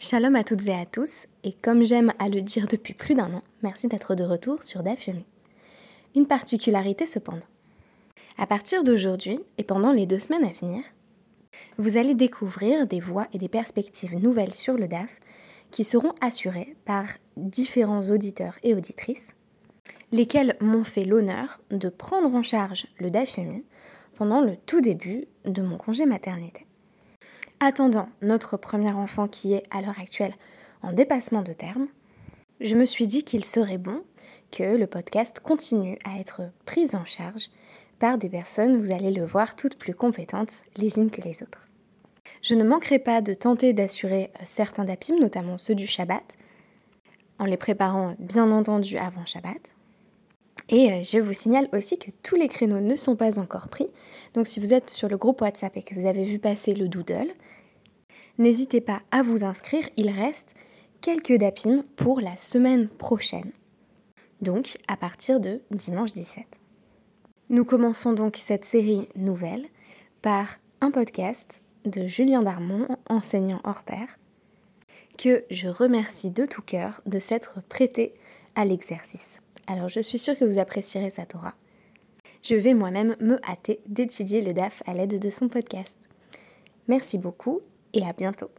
Shalom à toutes et à tous, et comme j'aime à le dire depuis plus d'un an, merci d'être de retour sur Dafyomi. Une particularité cependant. À partir d'aujourd'hui et pendant les deux semaines à venir, vous allez découvrir des voies et des perspectives nouvelles sur le DAF qui seront assurées par différents auditeurs et auditrices, lesquels m'ont fait l'honneur de prendre en charge le Dafyomi pendant le tout début de mon congé maternité attendant notre premier enfant qui est à l'heure actuelle en dépassement de terme, je me suis dit qu'il serait bon que le podcast continue à être pris en charge par des personnes, vous allez le voir, toutes plus compétentes les unes que les autres. Je ne manquerai pas de tenter d'assurer euh, certains DAPIM, notamment ceux du Shabbat, en les préparant bien entendu avant Shabbat. Et euh, je vous signale aussi que tous les créneaux ne sont pas encore pris. Donc si vous êtes sur le groupe WhatsApp et que vous avez vu passer le doodle, n'hésitez pas à vous inscrire, il reste quelques DAPIM pour la semaine prochaine. Donc à partir de dimanche 17. Nous commençons donc cette série nouvelle par un podcast de Julien Darmon, enseignant hors pair, que je remercie de tout cœur de s'être prêté à l'exercice. Alors je suis sûre que vous apprécierez sa Torah. Je vais moi-même me hâter d'étudier le DAF à l'aide de son podcast. Merci beaucoup et à bientôt.